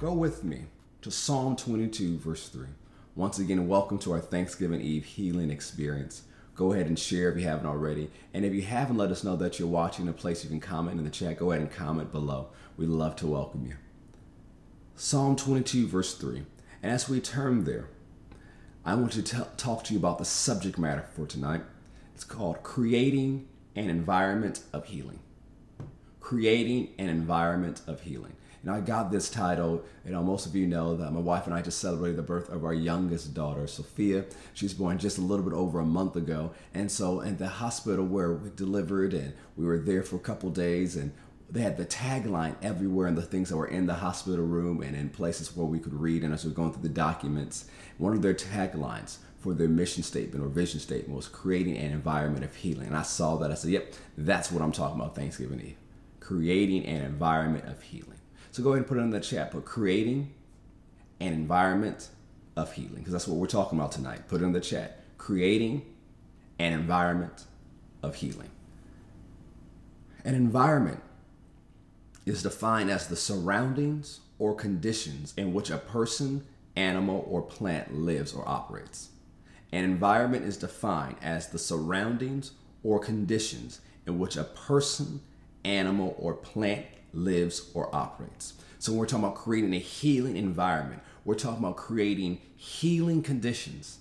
go with me to Psalm 22, verse 3. Once again, welcome to our Thanksgiving Eve healing experience. Go ahead and share if you haven't already. And if you haven't, let us know that you're watching a place you can comment in the chat. Go ahead and comment below. We'd love to welcome you. Psalm 22, verse 3. And as we turn there, I want to t- talk to you about the subject matter for tonight. It's called Creating an Environment of Healing. Creating an Environment of Healing. And I got this title, you uh, know, most of you know that my wife and I just celebrated the birth of our youngest daughter, Sophia. She was born just a little bit over a month ago. And so, in the hospital where we delivered, and we were there for a couple days, and they had the tagline everywhere and the things that were in the hospital room and in places where we could read. And as we were going through the documents, one of their taglines for their mission statement or vision statement was creating an environment of healing. And I saw that. I said, yep, that's what I'm talking about Thanksgiving Eve. Creating an environment of healing. So go ahead and put it in the chat. Put creating an environment of healing, because that's what we're talking about tonight. Put it in the chat. Creating an environment of healing. An environment is defined as the surroundings or conditions in which a person, animal, or plant lives or operates. An environment is defined as the surroundings or conditions in which a person, animal, or plant lives or operates. So when we're talking about creating a healing environment, we're talking about creating healing conditions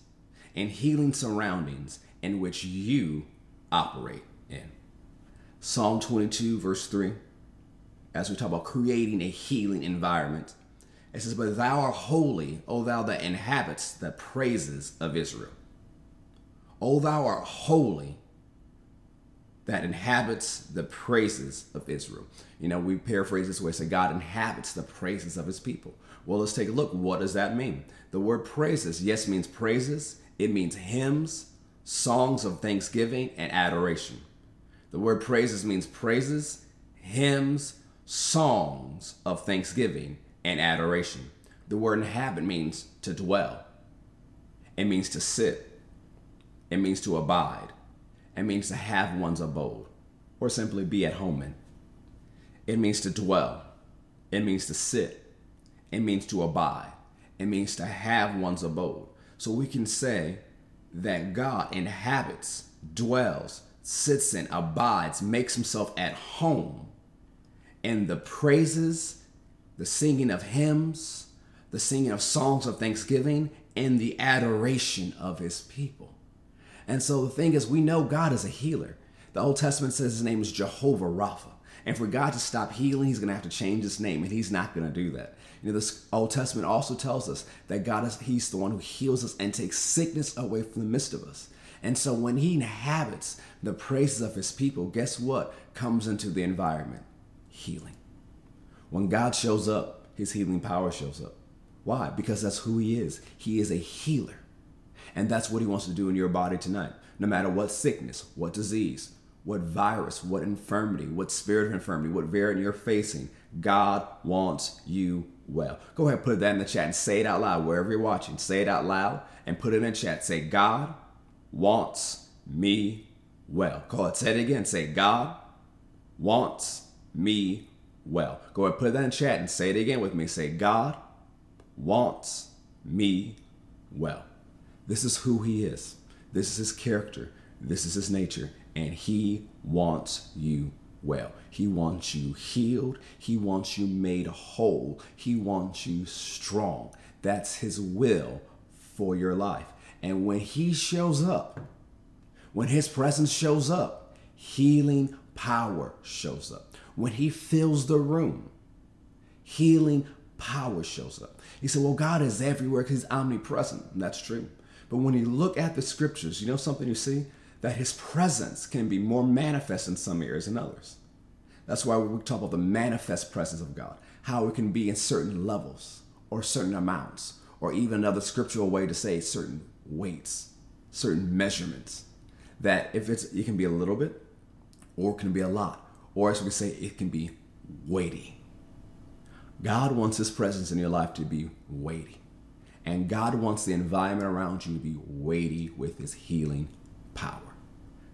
and healing surroundings in which you operate in. Psalm 22, verse 3, as we talk about creating a healing environment, it says, But thou art holy, O thou that inhabits the praises of Israel. O thou art holy, that inhabits the praises of Israel. You know, we paraphrase this way say, God inhabits the praises of his people. Well, let's take a look. What does that mean? The word praises, yes, means praises, it means hymns, songs of thanksgiving, and adoration. The word praises means praises, hymns, songs of thanksgiving, and adoration. The word inhabit means to dwell, it means to sit, it means to abide it means to have one's abode, or simply be at home in. It means to dwell. It means to sit. It means to abide. It means to have one's abode. So we can say that God inhabits, dwells, sits in, abides, makes himself at home in the praises, the singing of hymns, the singing of songs of thanksgiving, and the adoration of his people. And so the thing is, we know God is a healer. The Old Testament says his name is Jehovah Rapha. And for God to stop healing, he's going to have to change his name, and he's not going to do that. You know, this Old Testament also tells us that God is, he's the one who heals us and takes sickness away from the midst of us. And so when he inhabits the praises of his people, guess what comes into the environment? Healing. When God shows up, his healing power shows up. Why? Because that's who he is. He is a healer. And that's what he wants to do in your body tonight. No matter what sickness, what disease, what virus, what infirmity, what spirit of infirmity, what variant you're facing, God wants you well. Go ahead, put that in the chat and say it out loud wherever you're watching. Say it out loud and put it in the chat. Say, God wants me well. Go ahead, say it again. Say, God wants me well. Go ahead, put that in chat and say it again with me. Say, God wants me well. This is who he is. This is his character. This is his nature. And he wants you well. He wants you healed. He wants you made whole. He wants you strong. That's his will for your life. And when he shows up, when his presence shows up, healing power shows up. When he fills the room, healing power shows up. He said, Well, God is everywhere because he's omnipresent. And that's true. But when you look at the scriptures, you know something you see? That his presence can be more manifest in some areas than others. That's why we talk about the manifest presence of God, how it can be in certain levels or certain amounts, or even another scriptural way to say certain weights, certain measurements. That if it's, it can be a little bit, or it can be a lot, or as we say, it can be weighty. God wants his presence in your life to be weighty. And God wants the environment around you to be weighty with his healing power.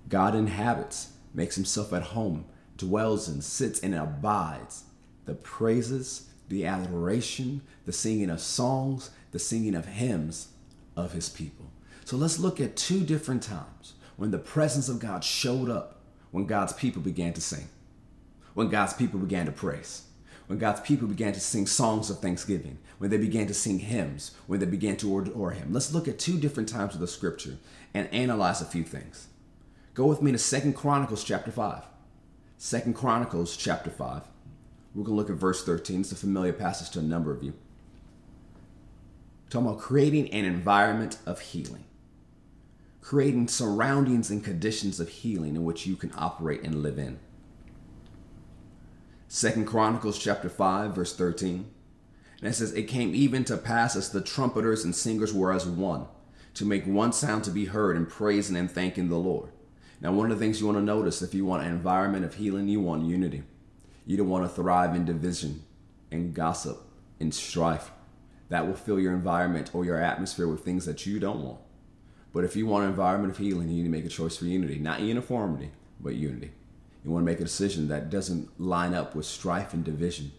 God inhabits, makes himself at home, dwells and sits and abides the praises, the adoration, the singing of songs, the singing of hymns of his people. So let's look at two different times when the presence of God showed up, when God's people began to sing, when God's people began to praise, when God's people began to sing songs of thanksgiving, when they began to sing hymns, when they began to adore him. Let's look at two different times of the scripture and analyze a few things. Go with me to Second Chronicles chapter 5. Second Chronicles chapter 5. We're going to look at verse 13. It's a familiar passage to a number of you. talking about creating an environment of healing. Creating surroundings and conditions of healing in which you can operate and live in. Second Chronicles chapter 5, verse 13. And it says, It came even to pass as the trumpeters and singers were as one, to make one sound to be heard in praising and thanking the Lord. Now, one of the things you want to notice if you want an environment of healing, you want unity. You don't want to thrive in division and gossip and strife. That will fill your environment or your atmosphere with things that you don't want. But if you want an environment of healing, you need to make a choice for unity, not uniformity, but unity. You want to make a decision that doesn't line up with strife and division,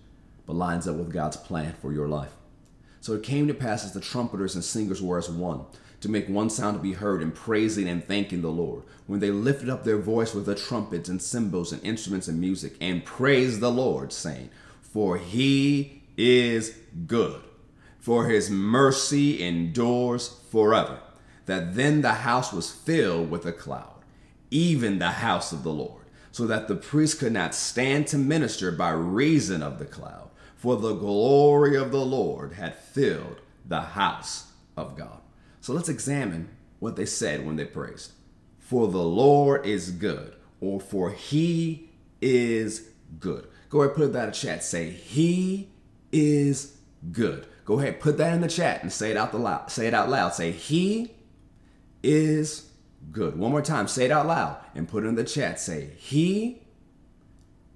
but lines up with God's plan for your life. So it came to pass as the trumpeters and singers were as one, to make one sound to be heard in praising and thanking the Lord, when they lifted up their voice with the trumpets and cymbals and instruments and music, and praised the Lord, saying, For he is good, for his mercy endures forever. That then the house was filled with a cloud, even the house of the Lord, so that the priest could not stand to minister by reason of the cloud, for the glory of the Lord had filled the house of God. So let's examine what they said when they praised. For the Lord is good, or for he is good. Go ahead, put that in the chat. Say, He is good. Go ahead, put that in the chat and say it out the loud. Say it out loud. Say, He is good. One more time, say it out loud and put it in the chat. Say, He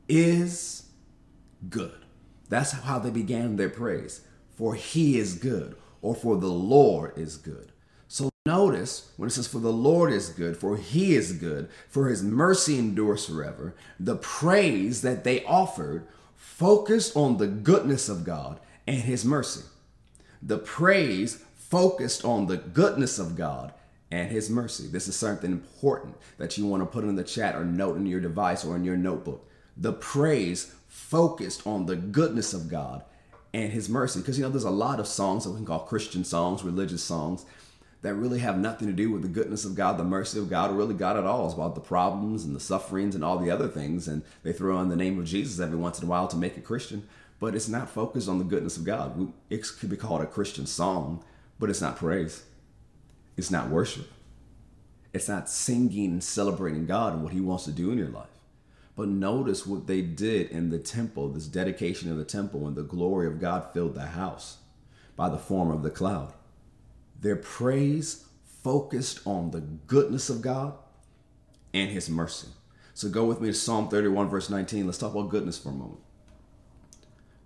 is good. That's how they began their praise. For He is good, or for the Lord is good. So notice when it says, For the Lord is good, for he is good, for his mercy endures forever, the praise that they offered focused on the goodness of God and his mercy. The praise focused on the goodness of God and his mercy. This is something important that you want to put in the chat or note in your device or in your notebook. The praise focused on the goodness of God and his mercy. Because you know, there's a lot of songs that we can call Christian songs, religious songs that really have nothing to do with the goodness of God, the mercy of God, or really God at all. It's about the problems and the sufferings and all the other things. And they throw in the name of Jesus every once in a while to make it Christian, but it's not focused on the goodness of God. It could be called a Christian song, but it's not praise. It's not worship. It's not singing and celebrating God and what He wants to do in your life. But notice what they did in the temple, this dedication of the temple, when the glory of God filled the house by the form of the cloud. Their praise focused on the goodness of God and his mercy. So go with me to Psalm 31, verse 19. Let's talk about goodness for a moment.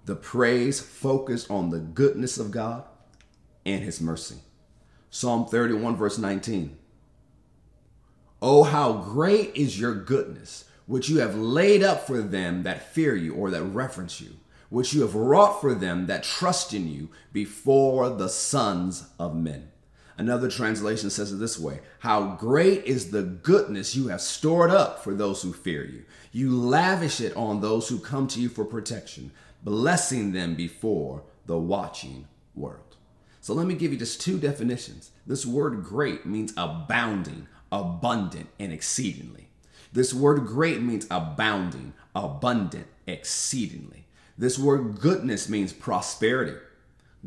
The praise focused on the goodness of God and his mercy. Psalm 31, verse 19. Oh, how great is your goodness, which you have laid up for them that fear you or that reference you which you have wrought for them that trust in you before the sons of men. Another translation says it this way How great is the goodness you have stored up for those who fear you. You lavish it on those who come to you for protection, blessing them before the watching world. So let me give you just two definitions. This word great means abounding, abundant, and exceedingly. This word great means abounding, abundant, exceedingly. This word goodness means prosperity,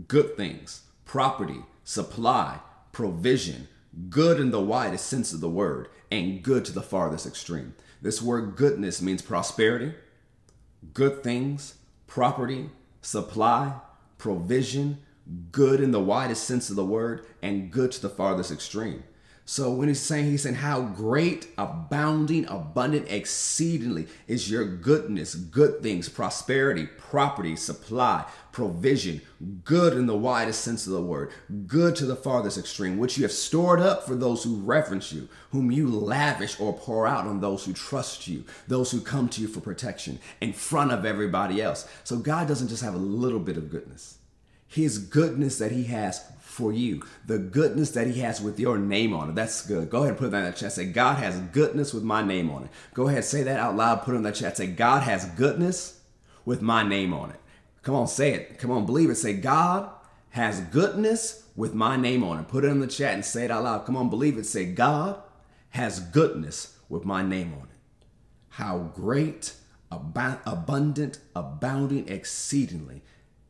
good things, property, supply, provision, good in the widest sense of the word, and good to the farthest extreme. This word goodness means prosperity, good things, property, supply, provision, good in the widest sense of the word, and good to the farthest extreme. So when he's saying, he's saying, How great, abounding, abundant, exceedingly is your goodness, good things, prosperity, property, supply, provision, good in the widest sense of the word, good to the farthest extreme, which you have stored up for those who reverence you, whom you lavish or pour out on those who trust you, those who come to you for protection in front of everybody else. So God doesn't just have a little bit of goodness. His goodness that he has for you. The goodness that He has with your name on it. That's good. Go ahead and put that in the chat. Say, God has goodness with my name on it. Go ahead, say that out loud. Put it in the chat. Say, God has goodness with my name on it. Come on, say it. Come on, believe it. Say, God has goodness with my name on it. Put it in the chat and say it out loud. Come on, believe it. Say, God has goodness with my name on it. How great, ab- abundant, abounding exceedingly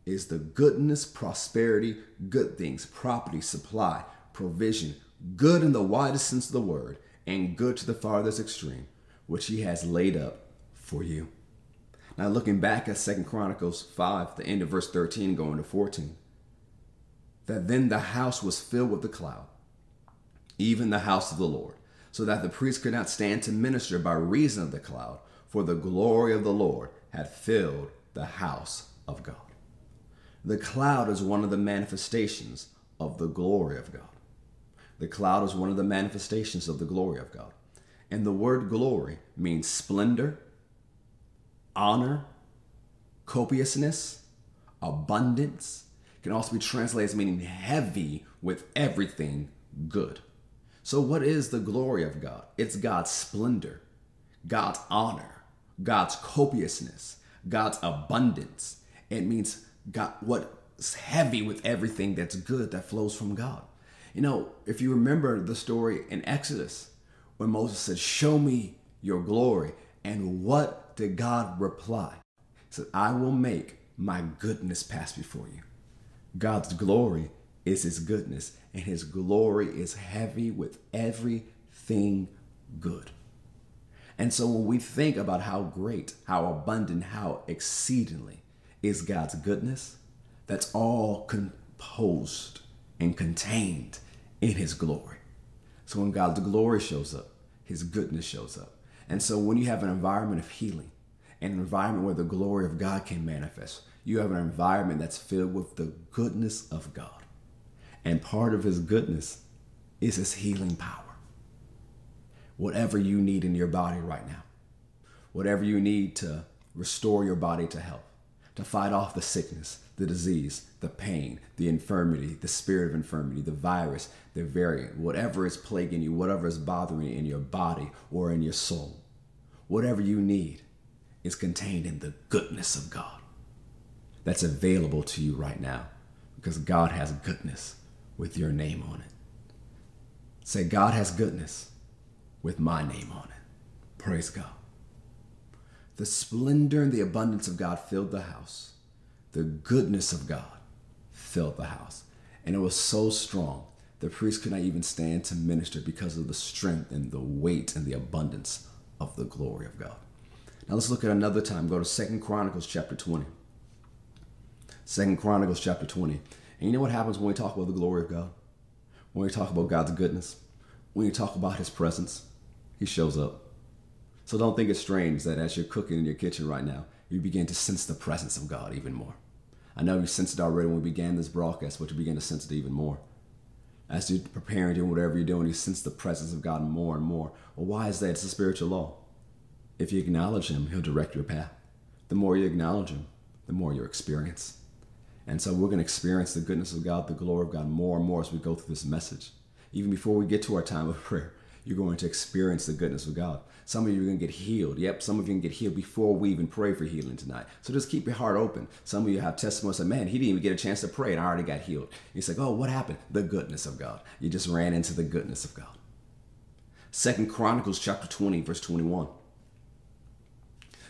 is the goodness, prosperity, good things, property, supply, provision, good in the widest sense of the word, and good to the farthest extreme, which he has laid up for you. Now looking back at Second Chronicles 5, the end of verse 13 going to 14, that then the house was filled with the cloud, even the house of the Lord, so that the priest could not stand to minister by reason of the cloud, for the glory of the Lord had filled the house of God. The cloud is one of the manifestations of the glory of God. The cloud is one of the manifestations of the glory of God. And the word glory means splendor, honor, copiousness, abundance. It can also be translated as meaning heavy with everything good. So, what is the glory of God? It's God's splendor, God's honor, God's copiousness, God's abundance. It means got what's heavy with everything that's good that flows from God. You know, if you remember the story in Exodus when Moses said, Show me your glory. And what did God reply? He said, I will make my goodness pass before you. God's glory is his goodness, and his glory is heavy with everything good. And so when we think about how great, how abundant, how exceedingly is God's goodness that's all composed and contained in His glory. So when God's glory shows up, His goodness shows up. And so when you have an environment of healing, an environment where the glory of God can manifest, you have an environment that's filled with the goodness of God. And part of His goodness is His healing power. Whatever you need in your body right now, whatever you need to restore your body to health, to fight off the sickness, the disease, the pain, the infirmity, the spirit of infirmity, the virus, the variant, whatever is plaguing you, whatever is bothering you in your body or in your soul, whatever you need is contained in the goodness of God that's available to you right now because God has goodness with your name on it. Say, God has goodness with my name on it. Praise God. The splendor and the abundance of God filled the house. The goodness of God filled the house. And it was so strong, the priest could not even stand to minister because of the strength and the weight and the abundance of the glory of God. Now let's look at another time. Go to Second Chronicles chapter 20. Second Chronicles chapter 20. And you know what happens when we talk about the glory of God? When we talk about God's goodness? When you talk about his presence, he shows up. So don't think it's strange that as you're cooking in your kitchen right now, you begin to sense the presence of God even more. I know you sensed it already when we began this broadcast, but you begin to sense it even more. As you're preparing, doing whatever you're doing, you sense the presence of God more and more. Well, why is that? It's a spiritual law. If you acknowledge Him, He'll direct your path. The more you acknowledge Him, the more you experience. And so we're going to experience the goodness of God, the glory of God more and more as we go through this message. Even before we get to our time of prayer, you're going to experience the goodness of God. Some of you are going to get healed. Yep, some of you can get healed before we even pray for healing tonight. So just keep your heart open. Some of you have testimonies of, man, he didn't even get a chance to pray and I already got healed. You say, oh, what happened? The goodness of God. You just ran into the goodness of God. Second Chronicles chapter 20, verse 21.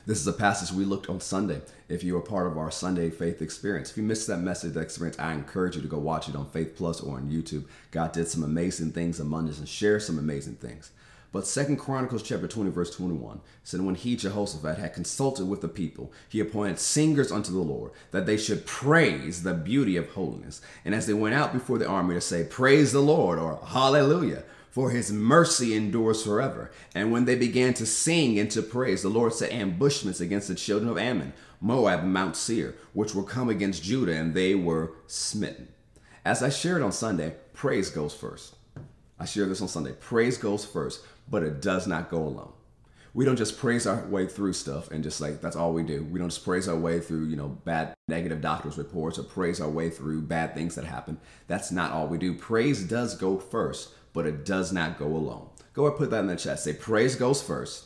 This is a passage we looked on Sunday. If you were part of our Sunday faith experience, if you missed that message, that experience, I encourage you to go watch it on Faith Plus or on YouTube. God did some amazing things among us and share some amazing things. But Second Chronicles chapter 20, verse 21 said, When he, Jehoshaphat, had consulted with the people, he appointed singers unto the Lord, that they should praise the beauty of holiness. And as they went out before the army to say, Praise the Lord, or Hallelujah, for his mercy endures forever. And when they began to sing and to praise, the Lord set ambushments against the children of Ammon, Moab, and Mount Seir, which were come against Judah, and they were smitten. As I shared on Sunday, praise goes first. I shared this on Sunday. Praise goes first, but it does not go alone. We don't just praise our way through stuff and just like that's all we do. We don't just praise our way through, you know, bad negative doctor's reports or praise our way through bad things that happen. That's not all we do. Praise does go first, but it does not go alone. Go ahead, put that in the chat. Say, praise goes first,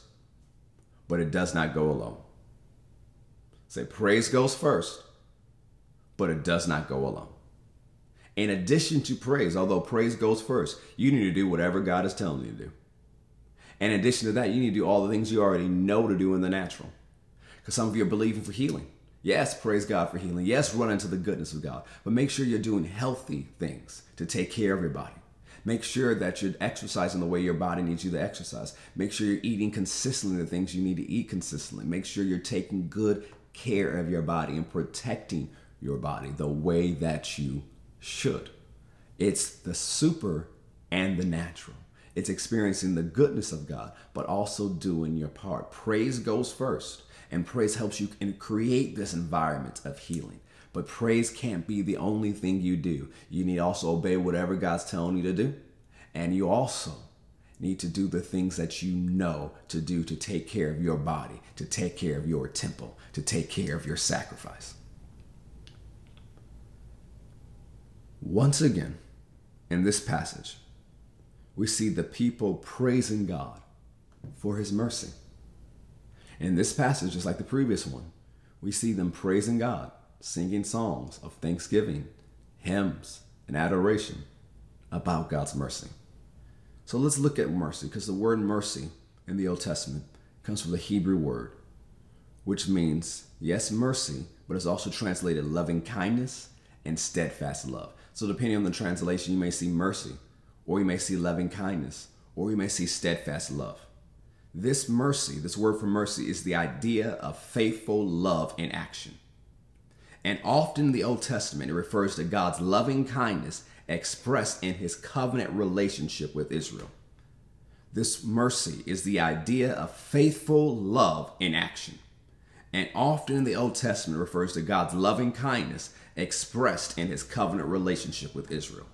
but it does not go alone. Say, praise goes first, but it does not go alone. In addition to praise, although praise goes first, you need to do whatever God is telling you to do. In addition to that, you need to do all the things you already know to do in the natural. Because some of you are believing for healing. Yes, praise God for healing. Yes, run into the goodness of God. But make sure you're doing healthy things to take care of your body. Make sure that you're exercising the way your body needs you to exercise. Make sure you're eating consistently the things you need to eat consistently. Make sure you're taking good care of your body and protecting your body the way that you should. It's the super and the natural. It's experiencing the goodness of God, but also doing your part. Praise goes first, and praise helps you create this environment of healing. But praise can't be the only thing you do. You need also obey whatever God's telling you to do. And you also need to do the things that you know to do to take care of your body, to take care of your temple, to take care of your sacrifice. Once again, in this passage, we see the people praising God for his mercy. In this passage, just like the previous one, we see them praising God singing songs of thanksgiving, hymns, and adoration about God's mercy. So let's look at mercy because the word mercy in the Old Testament comes from the Hebrew word, which means, yes, mercy, but it's also translated loving kindness and steadfast love. So, depending on the translation, you may see mercy, or you may see loving kindness, or you may see steadfast love. This mercy, this word for mercy, is the idea of faithful love in action. And often in the Old Testament, it refers to God's loving kindness expressed in his covenant relationship with Israel. This mercy is the idea of faithful love in action. And often in the Old Testament refers to God's loving kindness expressed in his covenant relationship with Israel.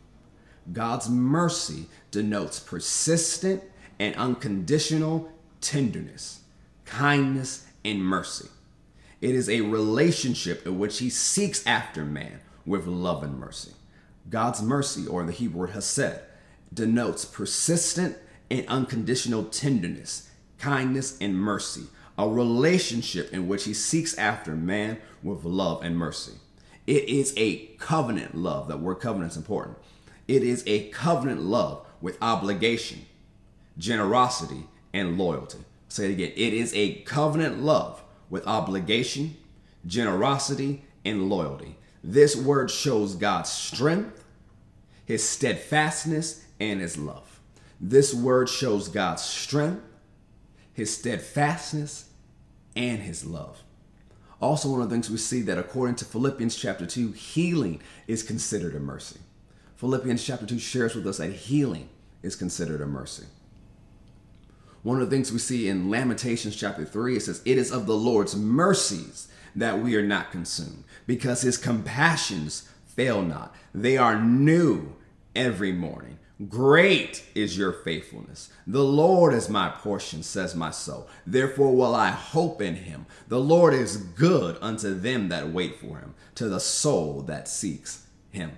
God's mercy denotes persistent and unconditional tenderness, kindness, and mercy. It is a relationship in which he seeks after man with love and mercy. God's mercy, or in the Hebrew word hesed, denotes persistent and unconditional tenderness, kindness, and mercy, a relationship in which he seeks after man with love and mercy. It is a covenant love. That word covenant is important. It is a covenant love with obligation, generosity, and loyalty. say it again. It is a covenant love with obligation, generosity, and loyalty. This word shows God's strength, his steadfastness, and his love. This word shows God's strength, his steadfastness, and his love. Also, one of the things we see that according to Philippians chapter 2, healing is considered a mercy. Philippians chapter 2 shares with us that healing is considered a mercy. One of the things we see in Lamentations chapter 3, it says, It is of the Lord's mercies that we are not consumed, because his compassions fail not. They are new every morning. Great is your faithfulness. The Lord is my portion, says my soul. Therefore will I hope in him. The Lord is good unto them that wait for him, to the soul that seeks him.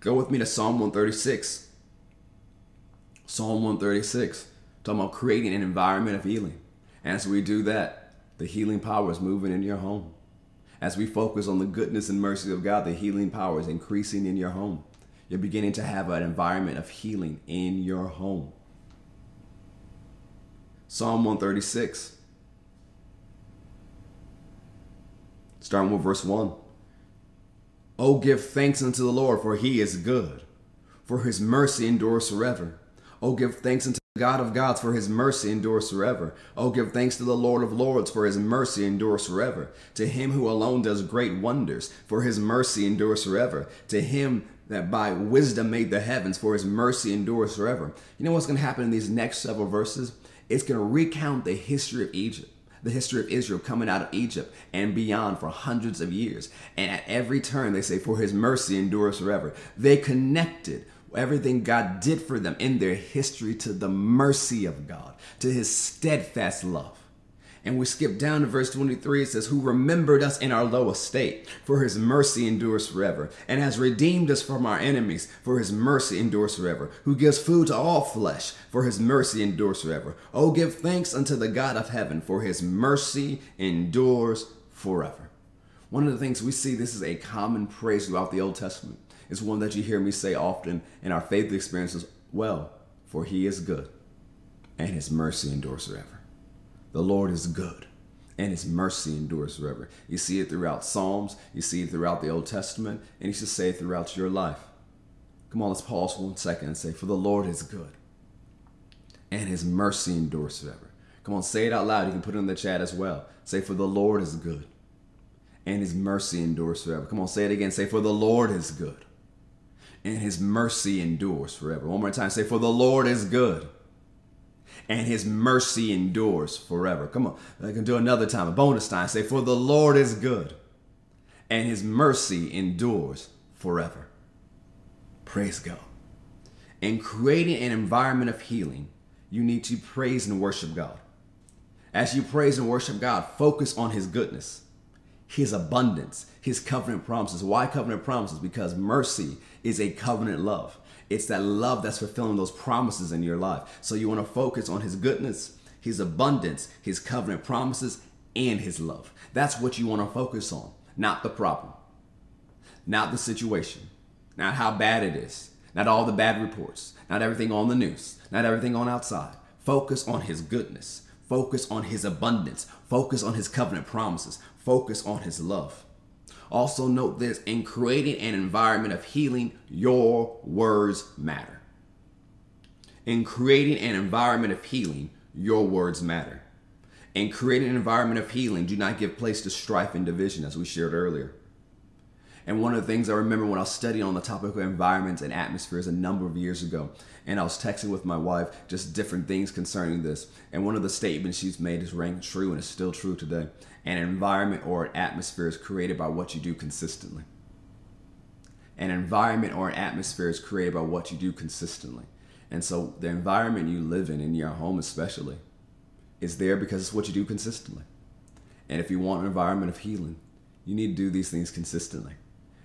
Go with me to Psalm 136. Psalm 136. Talking about creating an environment of healing. As we do that, the healing power is moving in your home. As we focus on the goodness and mercy of God, the healing power is increasing in your home. You're beginning to have an environment of healing in your home. Psalm 136. Starting with verse 1. Oh, give thanks unto the Lord, for he is good, for his mercy endures forever. Oh, give thanks unto God of gods, for his mercy endures forever. Oh, give thanks to the Lord of lords, for his mercy endures forever. To him who alone does great wonders, for his mercy endures forever. To him that by wisdom made the heavens, for his mercy endures forever. You know what's going to happen in these next several verses? It's going to recount the history of Egypt the history of Israel coming out of Egypt and beyond for hundreds of years. And at every turn, they say, For his mercy endures forever. They connected everything God did for them in their history to the mercy of God, to his steadfast love. And we skip down to verse 23. It says, Who remembered us in our low estate, for his mercy endures forever, and has redeemed us from our enemies, for his mercy endures forever. Who gives food to all flesh, for his mercy endures forever. Oh, give thanks unto the God of heaven, for his mercy endures forever. One of the things we see, this is a common praise throughout the Old Testament. It's one that you hear me say often in our faith experiences. Well, for he is good, and his mercy endures forever. The Lord is good and his mercy endures forever. You see it throughout Psalms, you see it throughout the Old Testament, and you should say it throughout your life. Come on, let's pause one second and say, For the Lord is good and his mercy endures forever. Come on, say it out loud. You can put it in the chat as well. Say, For the Lord is good and his mercy endures forever. Come on, say it again. Say, For the Lord is good and his mercy endures forever. One more time. Say, For the Lord is good and his mercy endures forever. Come on, I can do another time. A bonus time. Say, For the Lord is good, and his mercy endures forever. Praise God. In creating an environment of healing, you need to praise and worship God. As you praise and worship God, focus on his goodness, his abundance, his covenant promises. Why covenant promises? Because mercy is a covenant love. It's that love that's fulfilling those promises in your life. So you want to focus on His goodness, His abundance, His covenant promises, and His love. That's what you want to focus on, not the problem, not the situation, not how bad it is, not all the bad reports, not everything on the news, not everything on outside. Focus on His goodness. Focus on His abundance. Focus on His covenant promises. Focus on His love. Also, note this in creating an environment of healing, your words matter. In creating an environment of healing, your words matter. In creating an environment of healing, do not give place to strife and division, as we shared earlier. And one of the things I remember when I was studying on the topic of environments and atmospheres a number of years ago, and I was texting with my wife just different things concerning this. And one of the statements she's made is rang true and is still true today. An environment or an atmosphere is created by what you do consistently. An environment or an atmosphere is created by what you do consistently. And so the environment you live in, in your home especially, is there because it's what you do consistently. And if you want an environment of healing, you need to do these things consistently.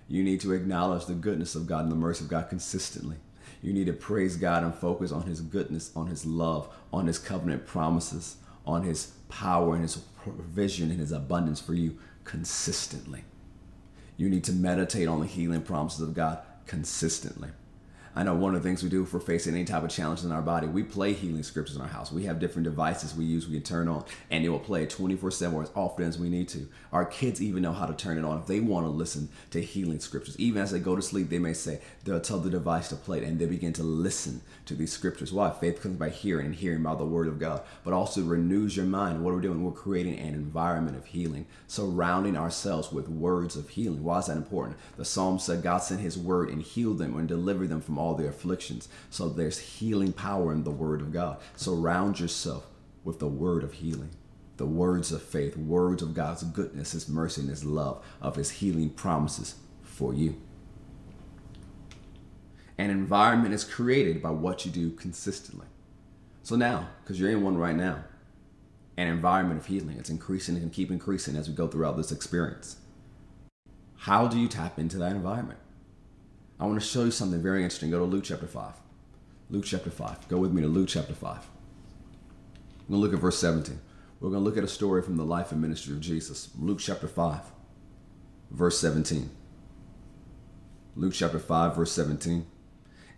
You need to acknowledge the goodness of God and the mercy of God consistently. You need to praise God and focus on His goodness, on His love, on His covenant promises, on His power and His provision and His abundance for you consistently. You need to meditate on the healing promises of God consistently. I know one of the things we do if we're facing any type of challenge in our body, we play healing scriptures in our house. We have different devices we use, we can turn on, and it will play 24 7 or as often as we need to. Our kids even know how to turn it on if they want to listen to healing scriptures. Even as they go to sleep, they may say, they'll tell the device to play it, and they begin to listen to these scriptures. Why? Faith comes by hearing, and hearing by the word of God, but also renews your mind. What are we doing? We're creating an environment of healing, surrounding ourselves with words of healing. Why is that important? The psalm said God sent his word and healed them and delivered them from all their afflictions. So there's healing power in the Word of God. Surround yourself with the word of healing, the words of faith, words of God's goodness, His mercy, and His love, of His healing promises for you. An environment is created by what you do consistently. So now, because you're in one right now, an environment of healing, it's increasing and keep increasing as we go throughout this experience. How do you tap into that environment? I want to show you something very interesting. Go to Luke chapter 5. Luke chapter 5. Go with me to Luke chapter 5. I'm going to look at verse 17. We're going to look at a story from the life and ministry of Jesus. Luke chapter 5, verse 17. Luke chapter 5, verse 17.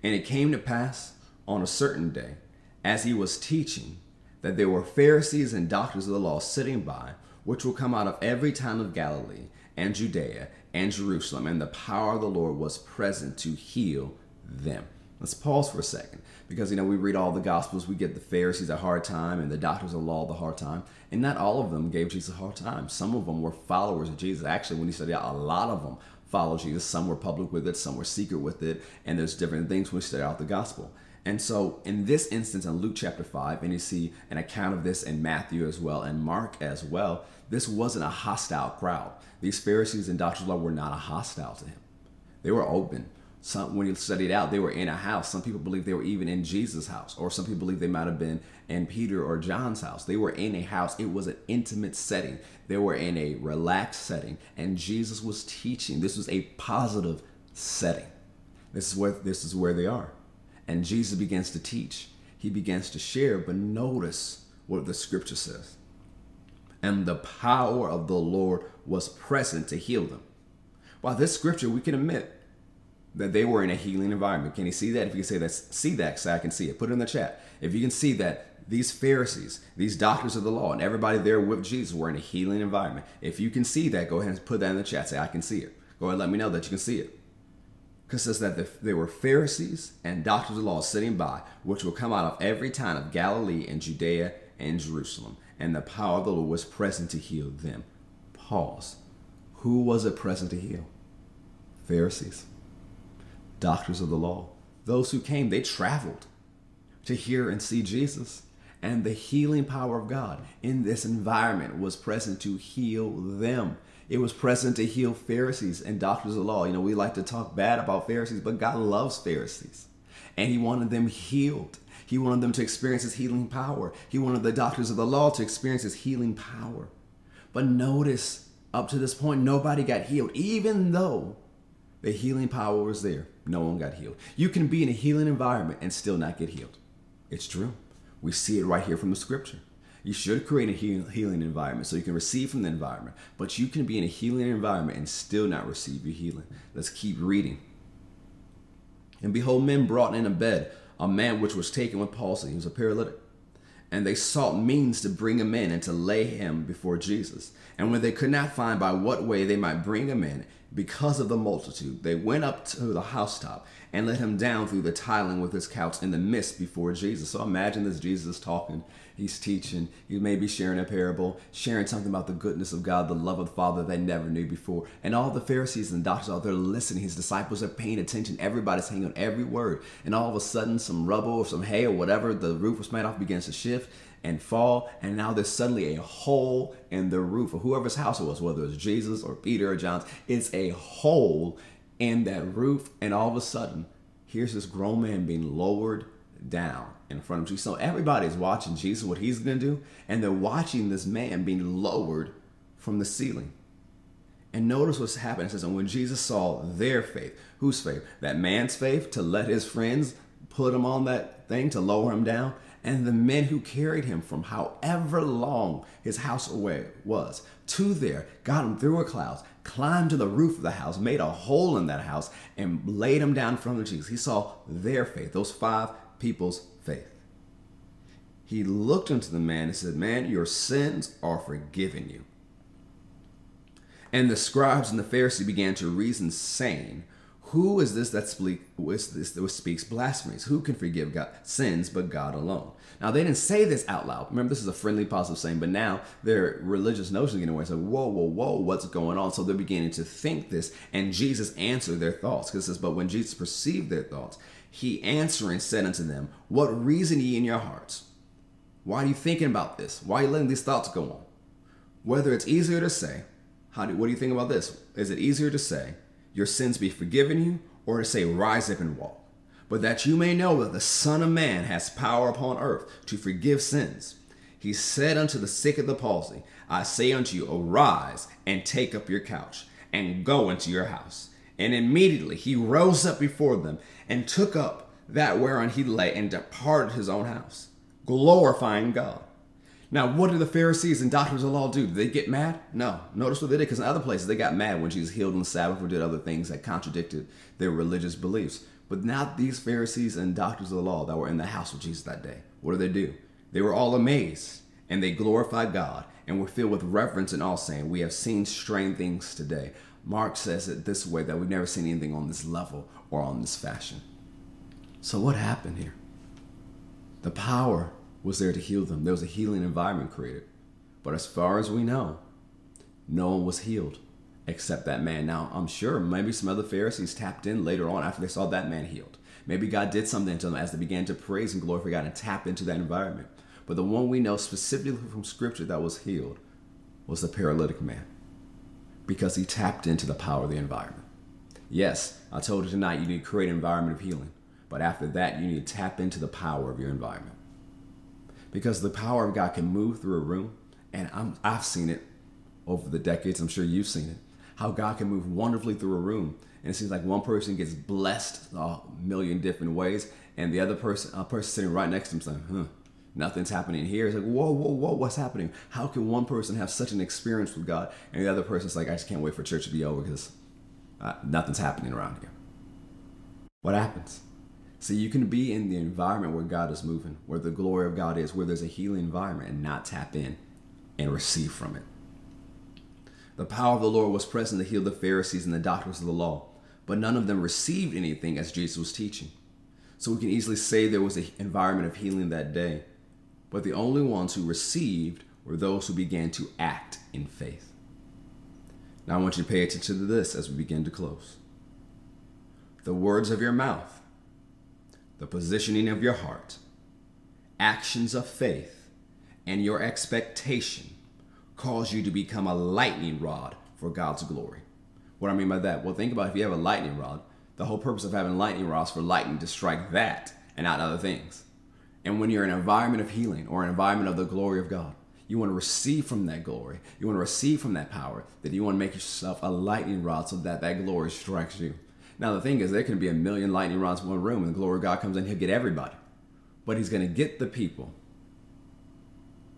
And it came to pass on a certain day, as he was teaching, that there were Pharisees and doctors of the law sitting by, which will come out of every town of Galilee and Judea and Jerusalem, and the power of the Lord was present to heal them. Let's pause for a second because you know we read all the gospels, we get the Pharisees a hard time and the doctors of law the hard time, and not all of them gave Jesus a hard time. Some of them were followers of Jesus. Actually, when you study out, a lot of them follow Jesus. Some were public with it, some were secret with it, and there's different things when we study out the gospel. And so, in this instance, in Luke chapter 5, and you see an account of this in Matthew as well, and Mark as well, this wasn't a hostile crowd. These Pharisees and doctors of law were not a hostile to him. They were open. Some, when study it out, they were in a house. Some people believe they were even in Jesus' house, or some people believe they might have been in Peter or John's house. They were in a house. It was an intimate setting. They were in a relaxed setting, and Jesus was teaching. This was a positive setting. This is where this is where they are, and Jesus begins to teach. He begins to share. But notice what the scripture says. And the power of the Lord was present to heal them. By this scripture, we can admit that they were in a healing environment. Can you see that? If you can say that, see that, so I can see it. Put it in the chat. If you can see that these Pharisees, these doctors of the law, and everybody there with Jesus were in a healing environment. If you can see that, go ahead and put that in the chat. Say, I can see it. Go ahead and let me know that you can see it. Because it says that the, there were Pharisees and doctors of the law sitting by, which will come out of every town of Galilee and Judea and Jerusalem. And the power of the Lord was present to heal them. Pause. Who was it present to heal? Pharisees doctors of the law. Those who came, they traveled to hear and see Jesus. And the healing power of God in this environment was present to heal them. It was present to heal Pharisees and doctors of the law. You know, we like to talk bad about Pharisees, but God loves Pharisees. And He wanted them healed. He wanted them to experience His healing power. He wanted the doctors of the law to experience His healing power. But notice, up to this point, nobody got healed, even though the healing power was there. No one got healed. You can be in a healing environment and still not get healed. It's true. We see it right here from the scripture. You should create a healing environment so you can receive from the environment, but you can be in a healing environment and still not receive your healing. Let's keep reading. And behold, men brought in a bed a man which was taken with palsy. He was a paralytic. And they sought means to bring him in and to lay him before Jesus. And when they could not find by what way they might bring him in, because of the multitude, they went up to the housetop and let him down through the tiling with his couch in the midst before Jesus. So imagine this Jesus talking, he's teaching, he may be sharing a parable, sharing something about the goodness of God, the love of the Father they never knew before. And all the Pharisees and doctors out there listening, his disciples are paying attention. Everybody's hanging on every word. And all of a sudden, some rubble or some hay or whatever the roof was made off begins to shift and fall, and now there's suddenly a hole in the roof of whoever's house it was, whether it's Jesus or Peter or John's. It's a hole in that roof, and all of a sudden, here's this grown man being lowered down in front of Jesus. So everybody's watching Jesus, what he's gonna do, and they're watching this man being lowered from the ceiling. And notice what's happening. It says, and when Jesus saw their faith, whose faith? That man's faith to let his friends put him on that thing to lower him down and the men who carried him from however long his house away was to there, got him through a cloud, climbed to the roof of the house, made a hole in that house, and laid him down in front of Jesus. He saw their faith, those five people's. He looked unto the man and said, Man, your sins are forgiven you. And the scribes and the Pharisees began to reason, saying, who is this that speak, this that speaks blasphemies? Who can forgive God sins but God alone? Now they didn't say this out loud. Remember, this is a friendly, positive saying, but now their religious notions getting away. So whoa, whoa, whoa, what's going on? So they're beginning to think this, and Jesus answered their thoughts. Because says, but when Jesus perceived their thoughts, he answering said unto them, What reason ye in your hearts? Why are you thinking about this? Why are you letting these thoughts go on? Whether it's easier to say, how do what do you think about this? Is it easier to say? your sins be forgiven you, or to say, Rise up and walk. But that you may know that the Son of Man has power upon earth to forgive sins. He said unto the sick of the palsy, I say unto you, arise and take up your couch and go into your house. And immediately he rose up before them and took up that whereon he lay and departed his own house, glorifying God. Now, what did the Pharisees and doctors of the law do? Did they get mad? No. Notice what they did, because in other places they got mad when Jesus healed on the Sabbath or did other things that contradicted their religious beliefs. But not these Pharisees and doctors of the law that were in the house of Jesus that day. What did they do? They were all amazed and they glorified God and were filled with reverence and awe, saying, We have seen strange things today. Mark says it this way that we've never seen anything on this level or on this fashion. So, what happened here? The power was there to heal them. There was a healing environment created. But as far as we know, no one was healed. except that man. Now, I'm sure maybe some other Pharisees tapped in later on after they saw that man healed. Maybe God did something to them as they began to praise and glorify God and tap into that environment. But the one we know specifically from Scripture that was healed was the paralytic man because he tapped into the power of the environment. Yes, I told you tonight you need to create an environment of healing, but after that, you need to tap into the power of your environment. Because the power of God can move through a room, and i have seen it over the decades, I'm sure you've seen it, how God can move wonderfully through a room. And it seems like one person gets blessed a million different ways, and the other person, a person sitting right next to him, saying, huh, nothing's happening here. It's like, whoa, whoa, whoa, what's happening? How can one person have such an experience with God, and the other person's like, I just can't wait for church to be over because uh, nothing's happening around here. What happens? See, you can be in the environment where God is moving, where the glory of God is, where there's a healing environment, and not tap in and receive from it. The power of the Lord was present to heal the Pharisees and the doctors of the law, but none of them received anything as Jesus was teaching. So we can easily say there was an environment of healing that day, but the only ones who received were those who began to act in faith. Now I want you to pay attention to this as we begin to close. The words of your mouth, the positioning of your heart, actions of faith, and your expectation cause you to become a lightning rod for God's glory. What I mean by that? Well, think about if you have a lightning rod, the whole purpose of having lightning rods for lightning to strike that and not other things. And when you're in an environment of healing or an environment of the glory of God, you want to receive from that glory. You want to receive from that power. That you want to make yourself a lightning rod so that that glory strikes you. Now the thing is, there can be a million lightning rods in one room, and the glory of God comes in. He'll get everybody, but He's going to get the people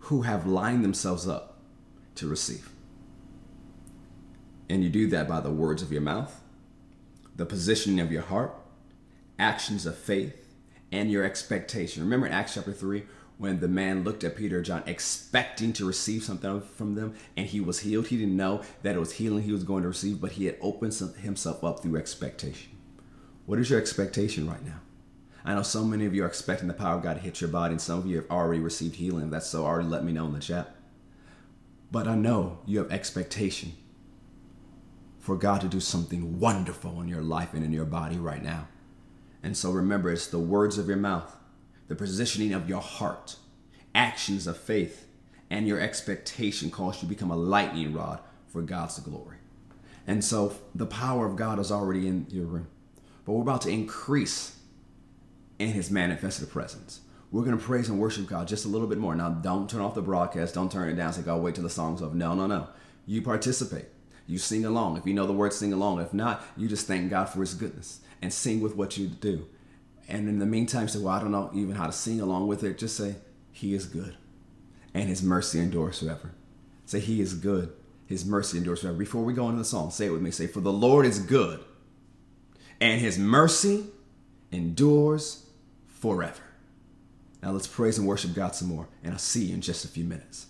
who have lined themselves up to receive. And you do that by the words of your mouth, the positioning of your heart, actions of faith, and your expectation. Remember in Acts chapter 3, when the man looked at Peter and John expecting to receive something from them and he was healed. He didn't know that it was healing he was going to receive, but he had opened himself up through expectation. What is your expectation right now? I know so many of you are expecting the power of God to hit your body, and some of you have already received healing. That's so already let me know in the chat. But I know you have expectation for God to do something wonderful in your life and in your body right now. And so remember, it's the words of your mouth the positioning of your heart, actions of faith, and your expectation cause you become a lightning rod for God's glory. And so the power of God is already in your room. But we're about to increase in his manifested presence. We're going to praise and worship God just a little bit more. Now, don't turn off the broadcast. Don't turn it down. Say, God, wait till the song's over. No, no, no. You participate. You sing along. If you know the words, sing along. If not, you just thank God for his goodness and sing with what you do. And in the meantime, say, well, I don't know even how to sing along with it. Just say, He is good. And His mercy endures forever. Say, He is good. His mercy endures forever. Before we go into the song, say it with me. Say, For the Lord is good, and His mercy endures forever. Now let's praise and worship God some more, and I'll see you in just a few minutes.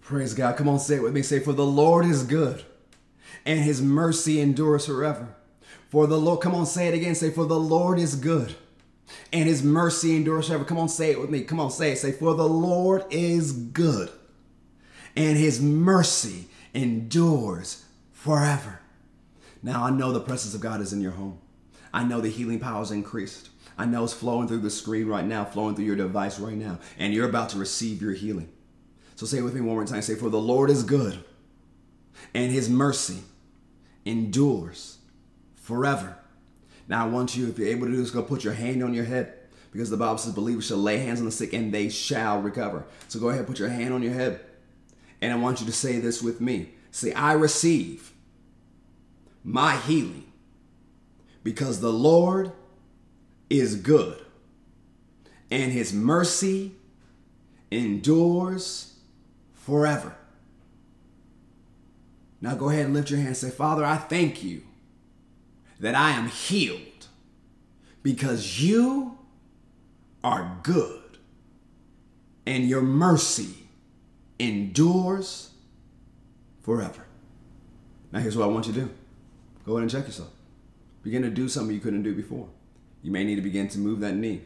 Praise God. Come on, say it with me. Say, For the Lord is good, and His mercy endures forever. For the Lord, come on, say it again. Say, For the Lord is good and his mercy endures forever. Come on, say it with me. Come on, say it. Say, For the Lord is good, and his mercy endures forever. Now, I know the presence of God is in your home. I know the healing power is increased. I know it's flowing through the screen right now, flowing through your device right now, and you're about to receive your healing. So say it with me one more time. Say, For the Lord is good, and his mercy endures forever. Now I want you, if you're able to do this, go put your hand on your head. Because the Bible says believers shall lay hands on the sick and they shall recover. So go ahead, put your hand on your head. And I want you to say this with me. Say, I receive my healing because the Lord is good and his mercy endures forever. Now go ahead and lift your hand and say, Father, I thank you that I am healed because you are good and your mercy endures forever. Now, here's what I want you to do go ahead and check yourself. Begin to do something you couldn't do before. You may need to begin to move that knee.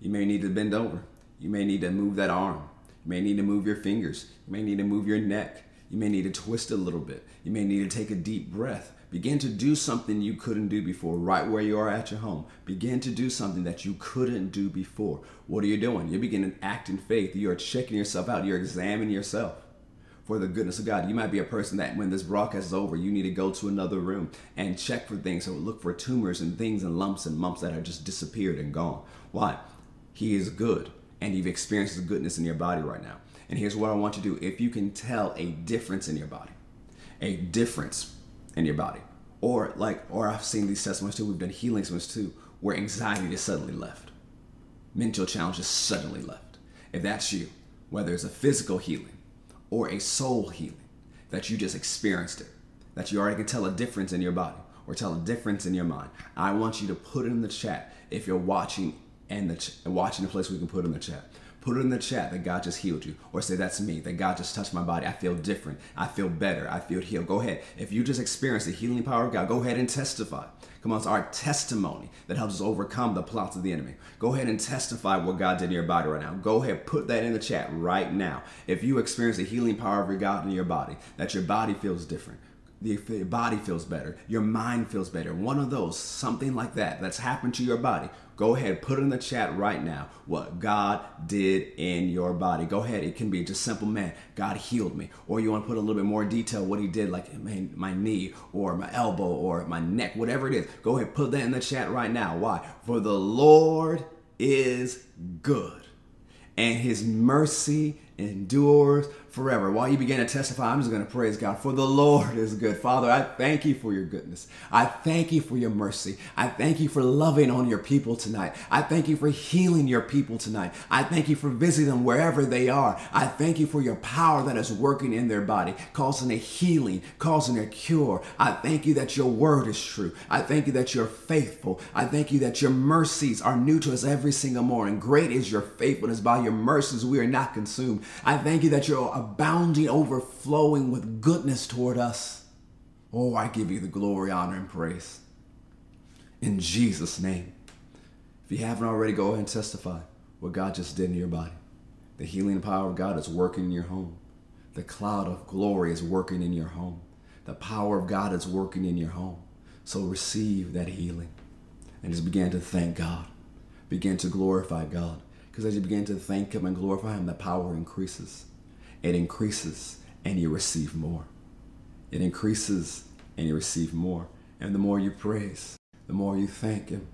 You may need to bend over. You may need to move that arm. You may need to move your fingers. You may need to move your neck. You may need to twist a little bit. You may need to take a deep breath. Begin to do something you couldn't do before, right where you are at your home. Begin to do something that you couldn't do before. What are you doing? You're beginning to act in faith. You are checking yourself out. You're examining yourself for the goodness of God. You might be a person that when this broadcast is over, you need to go to another room and check for things. So look for tumors and things and lumps and mumps that have just disappeared and gone. Why? He is good and you've experienced the goodness in your body right now. And here's what I want you to do. If you can tell a difference in your body, a difference in your body, or like, or I've seen these testimonies too, we've done healing ones too, where anxiety just suddenly left, mental challenges suddenly left. If that's you, whether it's a physical healing or a soul healing, that you just experienced it, that you already can tell a difference in your body or tell a difference in your mind, I want you to put it in the chat if you're watching and the ch- watching the place we can put in the chat. Put it in the chat that God just healed you, or say that's me, that God just touched my body. I feel different. I feel better. I feel healed. Go ahead. If you just experienced the healing power of God, go ahead and testify. Come on, it's our testimony that helps us overcome the plots of the enemy. Go ahead and testify what God did in your body right now. Go ahead, put that in the chat right now. If you experience the healing power of God in your body, that your body feels different, your body feels better, your mind feels better. One of those, something like that, that's happened to your body. Go ahead, put in the chat right now what God did in your body. Go ahead, it can be just simple, man, God healed me. Or you want to put a little bit more detail what He did, like my, my knee or my elbow or my neck, whatever it is. Go ahead, put that in the chat right now. Why? For the Lord is good, and His mercy endures forever. While you begin to testify, I'm just going to praise God. For the Lord is good. Father, I thank you for your goodness. I thank you for your mercy. I thank you for loving on your people tonight. I thank you for healing your people tonight. I thank you for visiting them wherever they are. I thank you for your power that is working in their body, causing a healing, causing a cure. I thank you that your word is true. I thank you that you're faithful. I thank you that your mercies are new to us every single morning. Great is your faithfulness. By your mercies, we are not consumed. I thank you that you're abounding, overflowing with goodness toward us. Oh, I give you the glory, honor, and praise. In Jesus' name. If you haven't already, go ahead and testify what God just did in your body. The healing power of God is working in your home. The cloud of glory is working in your home. The power of God is working in your home. So receive that healing and just begin to thank God. Begin to glorify God. Because as you begin to thank Him and glorify Him, the power increases it increases and you receive more. It increases and you receive more. And the more you praise, the more you thank Him,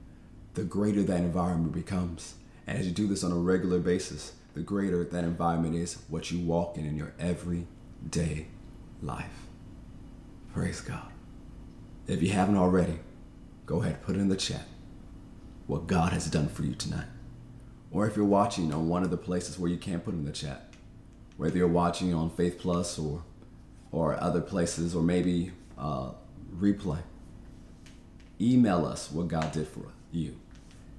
the greater that environment becomes. And as you do this on a regular basis, the greater that environment is what you walk in in your everyday life. Praise God. If you haven't already, go ahead, put in the chat what God has done for you tonight. Or if you're watching on one of the places where you can't put in the chat, whether you're watching on Faith Plus or or other places, or maybe uh, replay. Email us what God did for you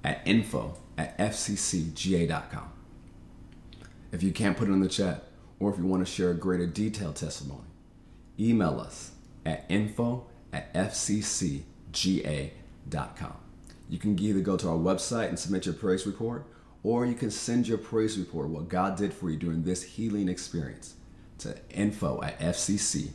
at info at fccga.com. If you can't put it in the chat, or if you want to share a greater detailed testimony, email us at info at fccga.com. You can either go to our website and submit your praise report, or you can send your praise report, what God did for you during this healing experience, to info at fccga.com.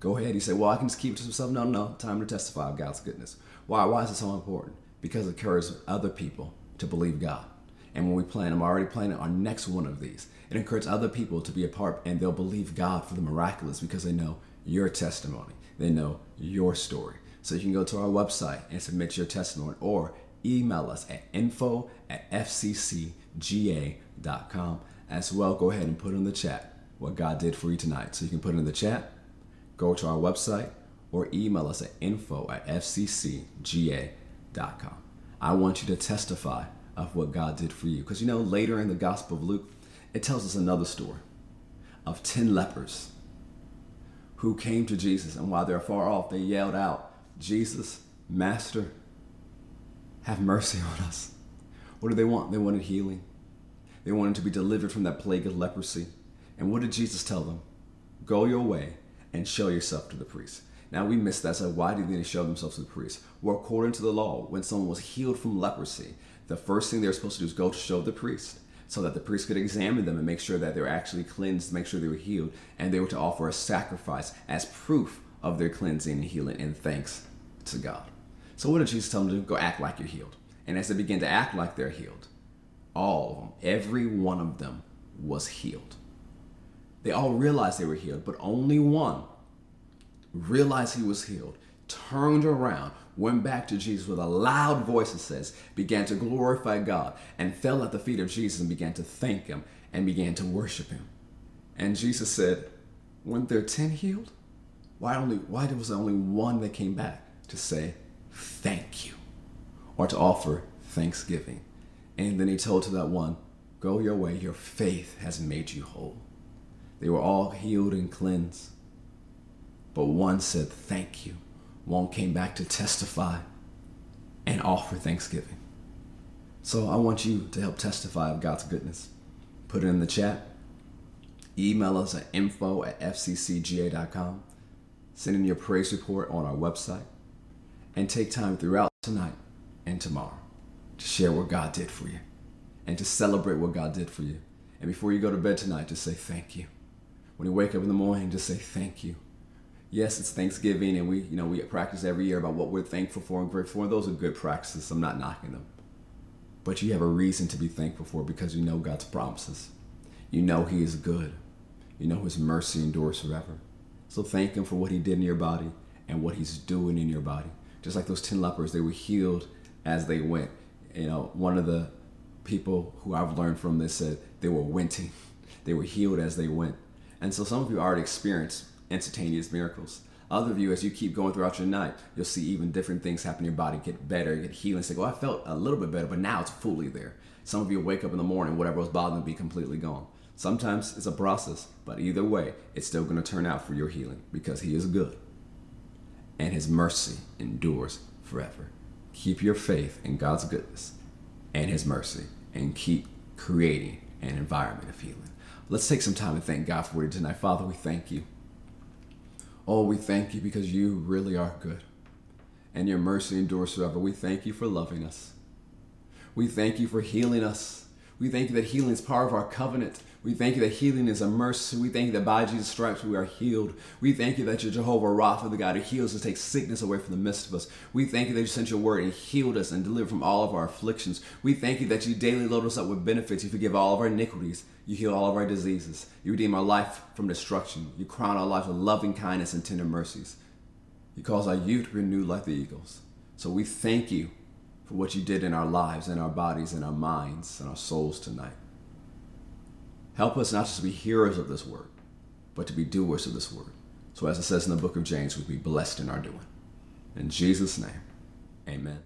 Go ahead. You say, well, I can just keep it to myself. No, no, time to testify of God's goodness. Why? Why is it so important? Because it encourages other people to believe God. And when we plan, I'm already planning our next one of these. It encourages other people to be a part and they'll believe God for the miraculous because they know your testimony. They know your story. So you can go to our website and submit your testimony or email us at info at fccga.com. As well, go ahead and put in the chat what God did for you tonight. So you can put it in the chat, go to our website, or email us at info at fccga.com. I want you to testify of what God did for you. Because you know, later in the Gospel of Luke, it tells us another story of 10 lepers who came to Jesus, and while they're far off, they yelled out, Jesus, Master, have mercy on us. What did they want? They wanted healing. They wanted to be delivered from that plague of leprosy. And what did Jesus tell them? Go your way and show yourself to the priest. Now we miss that. So why did they need to show themselves to the priest? Well, according to the law, when someone was healed from leprosy, the first thing they're supposed to do is go to show the priest. so that the priest could examine them and make sure that they were actually cleansed, make sure they were healed, and they were to offer a sacrifice as proof of their cleansing and healing and thanks to God. So what did Jesus tell them to do? Go act like you're healed. And as they began to act like they're healed, all of them, every one of them was healed. They all realized they were healed, but only one realized he was healed, turned around, went back to Jesus with a loud voice, it says, began to glorify God, and fell at the feet of Jesus and began to thank him and began to worship him. And Jesus said, Weren't there ten healed? Why only why was there only one that came back to say thank you or to offer thanksgiving? And then he told to that one, Go your way, your faith has made you whole. They were all healed and cleansed. But one said, Thank you. One came back to testify and offer thanksgiving. So I want you to help testify of God's goodness. Put it in the chat. Email us at info at fccga.com. Send in your praise report on our website. And take time throughout tonight and tomorrow to share what God did for you and to celebrate what God did for you. And before you go to bed tonight, just say thank you. When you wake up in the morning, just say thank you. Yes, it's Thanksgiving, and we, you know, we practice every year about what we're thankful for and grateful for. Those are good practices. I'm not knocking them, but you have a reason to be thankful for because you know God's promises. You know He is good. You know His mercy endures forever. So thank Him for what He did in your body and what He's doing in your body. Just like those ten lepers, they were healed as they went. You know, one of the people who I've learned from this said they were winting. They were healed as they went. And so some of you already experienced instantaneous miracles. Other of you, as you keep going throughout your night, you'll see even different things happen in your body, get better, get healing. Say, well, oh, I felt a little bit better, but now it's fully there. Some of you wake up in the morning, whatever was bothering be completely gone. Sometimes it's a process, but either way, it's still going to turn out for your healing because He is good and His mercy endures forever. Keep your faith in God's goodness and His mercy and keep creating an environment of healing. Let's take some time and thank God for you tonight. Father, we thank you. Oh, we thank you because you really are good and your mercy endures forever. We thank you for loving us. We thank you for healing us. We thank you that healing is part of our covenant. We thank you that healing is a mercy. We thank you that by Jesus' stripes we are healed. We thank you that you're Jehovah Rapha, the God who heals and takes sickness away from the midst of us. We thank you that you sent your word and healed us and delivered from all of our afflictions. We thank you that you daily load us up with benefits. You forgive all of our iniquities. You heal all of our diseases. You redeem our life from destruction. You crown our life with loving kindness and tender mercies. You cause our youth renewed like the eagles. So we thank you for what you did in our lives, in our bodies, in our minds, and our souls tonight. Help us not just to be hearers of this word, but to be doers of this word. So, as it says in the book of James, we be blessed in our doing. In Jesus' name, amen.